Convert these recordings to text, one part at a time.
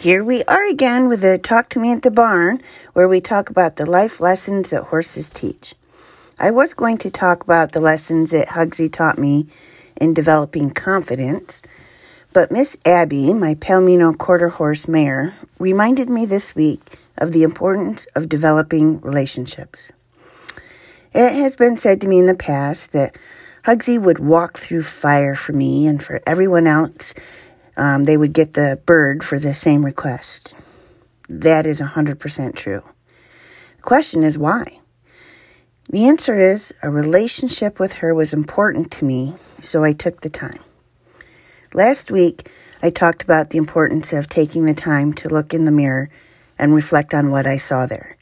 Here we are again with a Talk to Me at the Barn, where we talk about the life lessons that horses teach. I was going to talk about the lessons that Hugsy taught me in developing confidence, but Miss Abby, my Palomino quarter horse mare, reminded me this week of the importance of developing relationships. It has been said to me in the past that Hugsy would walk through fire for me and for everyone else um, they would get the bird for the same request. That is 100% true. The question is why? The answer is a relationship with her was important to me, so I took the time. Last week, I talked about the importance of taking the time to look in the mirror and reflect on what I saw there.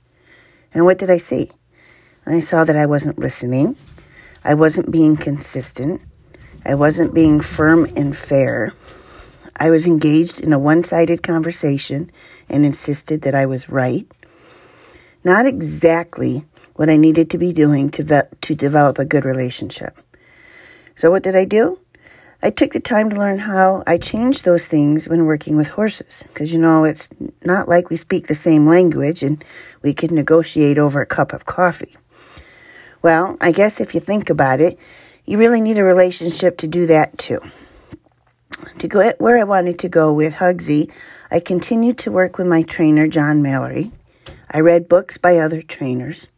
And what did I see? I saw that I wasn't listening. I wasn't being consistent. I wasn't being firm and fair. I was engaged in a one sided conversation and insisted that I was right. Not exactly what I needed to be doing to, ve- to develop a good relationship. So, what did I do? I took the time to learn how I changed those things when working with horses. Because, you know, it's not like we speak the same language and we could negotiate over a cup of coffee. Well, I guess if you think about it, you really need a relationship to do that too. To go where I wanted to go with Hugsy, I continued to work with my trainer, John Mallory. I read books by other trainers.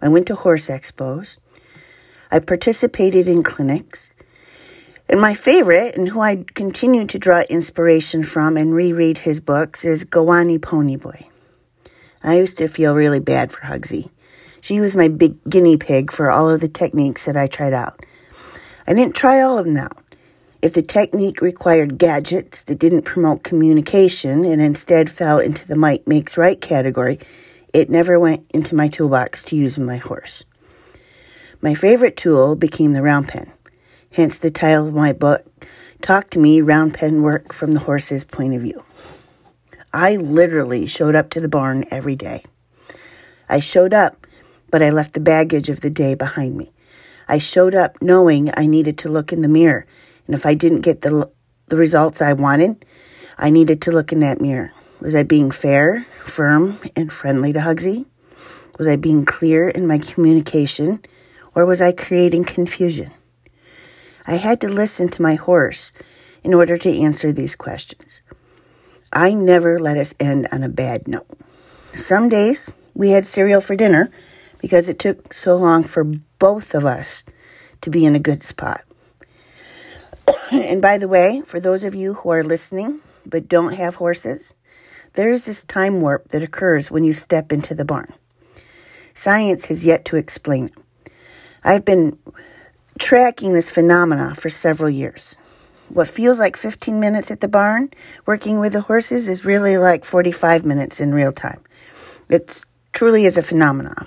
I went to horse expos. I participated in clinics. And my favorite, and who I continue to draw inspiration from and reread his books, is Gawani Ponyboy. I used to feel really bad for Hugsy. She was my big guinea pig for all of the techniques that I tried out. I didn't try all of them out. If the technique required gadgets that didn't promote communication and instead fell into the might makes right category, it never went into my toolbox to use with my horse. My favorite tool became the round pen, hence the title of my book, Talk to Me Round Pen Work from the Horse's Point of View. I literally showed up to the barn every day. I showed up, but I left the baggage of the day behind me. I showed up knowing I needed to look in the mirror and if I didn't get the, the results I wanted, I needed to look in that mirror. Was I being fair, firm, and friendly to Hugsy? Was I being clear in my communication, or was I creating confusion? I had to listen to my horse in order to answer these questions. I never let us end on a bad note. Some days we had cereal for dinner because it took so long for both of us to be in a good spot. And by the way, for those of you who are listening but don't have horses, there's this time warp that occurs when you step into the barn. Science has yet to explain it. I've been tracking this phenomena for several years. What feels like 15 minutes at the barn working with the horses is really like 45 minutes in real time. It truly is a phenomenon.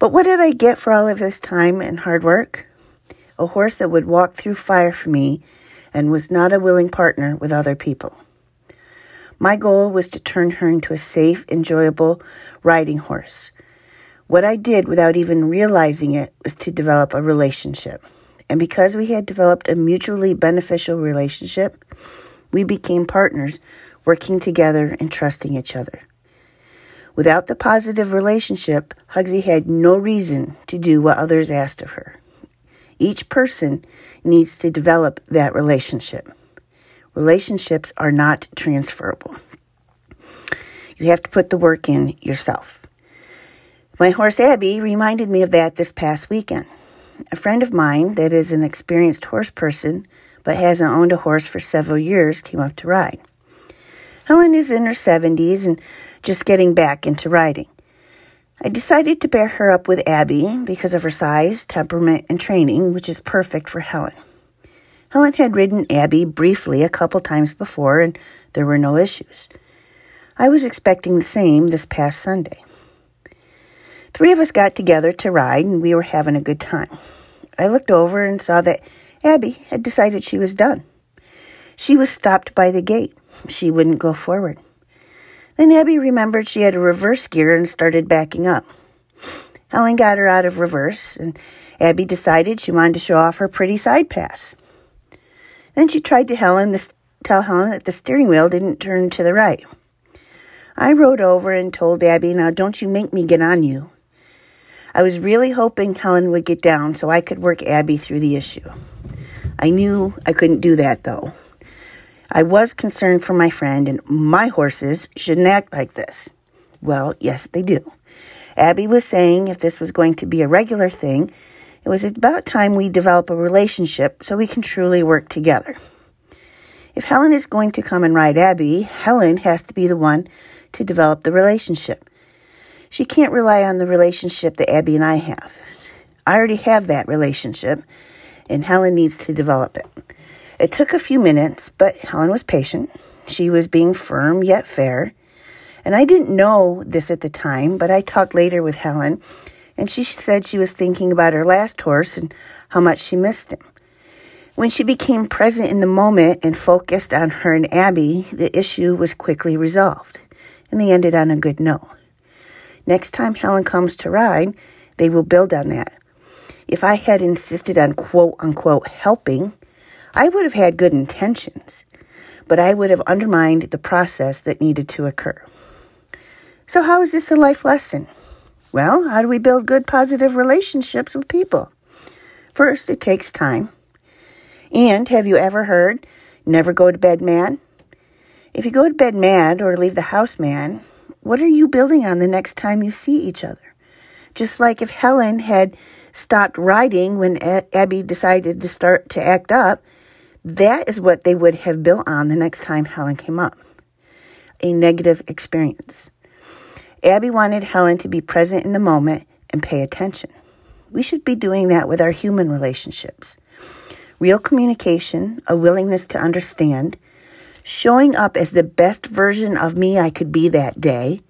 But what did I get for all of this time and hard work? A horse that would walk through fire for me and was not a willing partner with other people. My goal was to turn her into a safe, enjoyable riding horse. What I did without even realizing it was to develop a relationship. And because we had developed a mutually beneficial relationship, we became partners, working together and trusting each other. Without the positive relationship, Hugsy had no reason to do what others asked of her. Each person needs to develop that relationship. Relationships are not transferable. You have to put the work in yourself. My horse Abby reminded me of that this past weekend. A friend of mine that is an experienced horse person but hasn't owned a horse for several years came up to ride. Helen is in her 70s and just getting back into riding. I decided to pair her up with Abby because of her size, temperament, and training, which is perfect for Helen. Helen had ridden Abby briefly a couple times before, and there were no issues. I was expecting the same this past Sunday. Three of us got together to ride, and we were having a good time. I looked over and saw that Abby had decided she was done. She was stopped by the gate. She wouldn't go forward. Then Abby remembered she had a reverse gear and started backing up. Helen got her out of reverse, and Abby decided she wanted to show off her pretty side pass. Then she tried to Helen tell Helen that the steering wheel didn't turn to the right. I rode over and told Abby, Now don't you make me get on you. I was really hoping Helen would get down so I could work Abby through the issue. I knew I couldn't do that though. I was concerned for my friend, and my horses shouldn't act like this. Well, yes, they do. Abby was saying if this was going to be a regular thing, it was about time we develop a relationship so we can truly work together. If Helen is going to come and ride Abby, Helen has to be the one to develop the relationship. She can't rely on the relationship that Abby and I have. I already have that relationship, and Helen needs to develop it. It took a few minutes, but Helen was patient. She was being firm yet fair. And I didn't know this at the time, but I talked later with Helen, and she said she was thinking about her last horse and how much she missed him. When she became present in the moment and focused on her and Abby, the issue was quickly resolved, and they ended on a good note. Next time Helen comes to ride, they will build on that. If I had insisted on quote unquote helping, I would have had good intentions, but I would have undermined the process that needed to occur. So, how is this a life lesson? Well, how do we build good, positive relationships with people? First, it takes time. And have you ever heard, never go to bed mad? If you go to bed mad or leave the house mad, what are you building on the next time you see each other? Just like if Helen had stopped riding when Abby decided to start to act up, that is what they would have built on the next time Helen came up a negative experience. Abby wanted Helen to be present in the moment and pay attention. We should be doing that with our human relationships real communication, a willingness to understand, showing up as the best version of me I could be that day,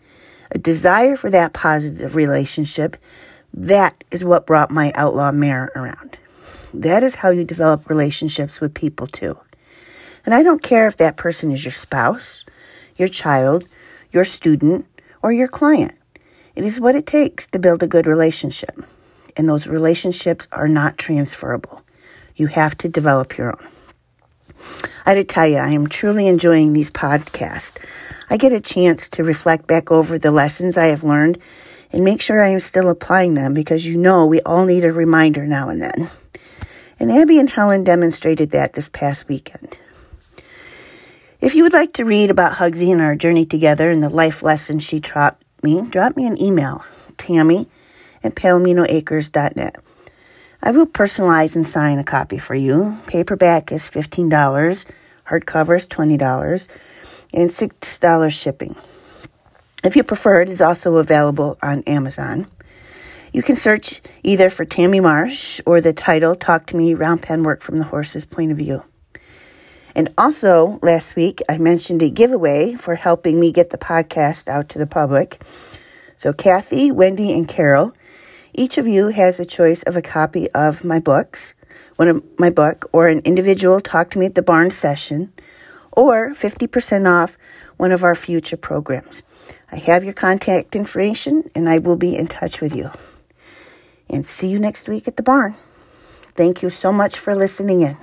a desire for that positive relationship. That is what brought my outlaw mare around. That is how you develop relationships with people too. And I don't care if that person is your spouse, your child, your student, or your client. It is what it takes to build a good relationship. And those relationships are not transferable. You have to develop your own. I to tell you, I am truly enjoying these podcasts. I get a chance to reflect back over the lessons I have learned and make sure I am still applying them because you know we all need a reminder now and then. And Abby and Helen demonstrated that this past weekend. If you would like to read about Hugsy and our journey together and the life lessons she taught me, drop me an email, tammy at palominoacres.net. I will personalize and sign a copy for you. Paperback is $15, hardcover is $20, and $6 shipping. If you prefer, it is also available on Amazon. You can search either for Tammy Marsh or the title Talk to Me Round Pen Work from the Horse's Point of View. And also, last week, I mentioned a giveaway for helping me get the podcast out to the public. So, Kathy, Wendy, and Carol each of you has a choice of a copy of my books, one of my book, or an individual Talk to Me at the Barn session, or 50% off one of our future programs. I have your contact information and I will be in touch with you. And see you next week at the barn. Thank you so much for listening in.